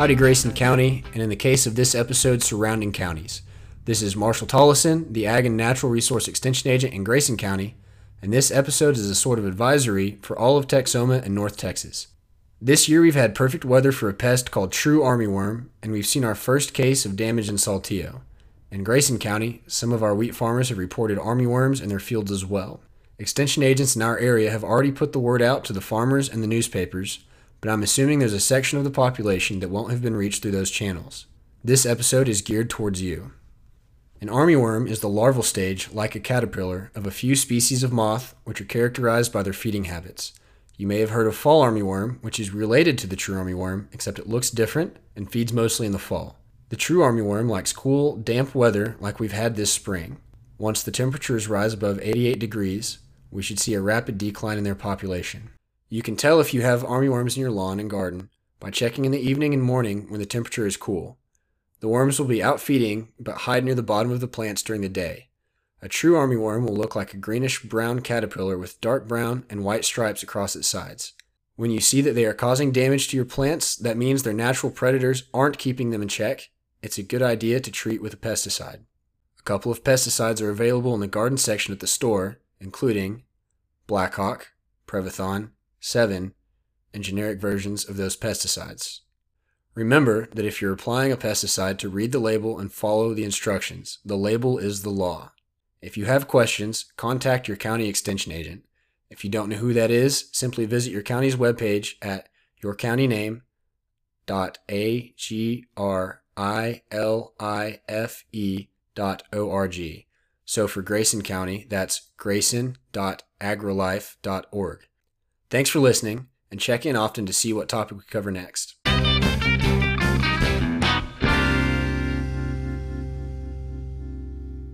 Howdy, Grayson County, and in the case of this episode, surrounding counties. This is Marshall Tollison, the Ag and Natural Resource Extension Agent in Grayson County, and this episode is a sort of advisory for all of Texoma and North Texas. This year we've had perfect weather for a pest called true armyworm, and we've seen our first case of damage in Saltillo. In Grayson County, some of our wheat farmers have reported armyworms in their fields as well. Extension agents in our area have already put the word out to the farmers and the newspapers, but I'm assuming there's a section of the population that won't have been reached through those channels. This episode is geared towards you. An armyworm is the larval stage, like a caterpillar, of a few species of moth which are characterized by their feeding habits. You may have heard of fall armyworm, which is related to the true armyworm, except it looks different and feeds mostly in the fall. The true armyworm likes cool, damp weather like we've had this spring. Once the temperatures rise above 88 degrees, we should see a rapid decline in their population. You can tell if you have armyworms in your lawn and garden by checking in the evening and morning when the temperature is cool. The worms will be out feeding but hide near the bottom of the plants during the day. A true armyworm will look like a greenish brown caterpillar with dark brown and white stripes across its sides. When you see that they are causing damage to your plants, that means their natural predators aren't keeping them in check. It's a good idea to treat with a pesticide. A couple of pesticides are available in the garden section at the store, including Blackhawk, Prevathon, Sevin, and generic versions of those pesticides. Remember that if you're applying a pesticide to read the label and follow the instructions. The label is the law. If you have questions, contact your county extension agent. If you don't know who that is, simply visit your county's webpage at yourcountyname.agrilife.org. So for Grayson County, that's grayson.agrilife.org. Thanks for listening, and check in often to see what topic we cover next.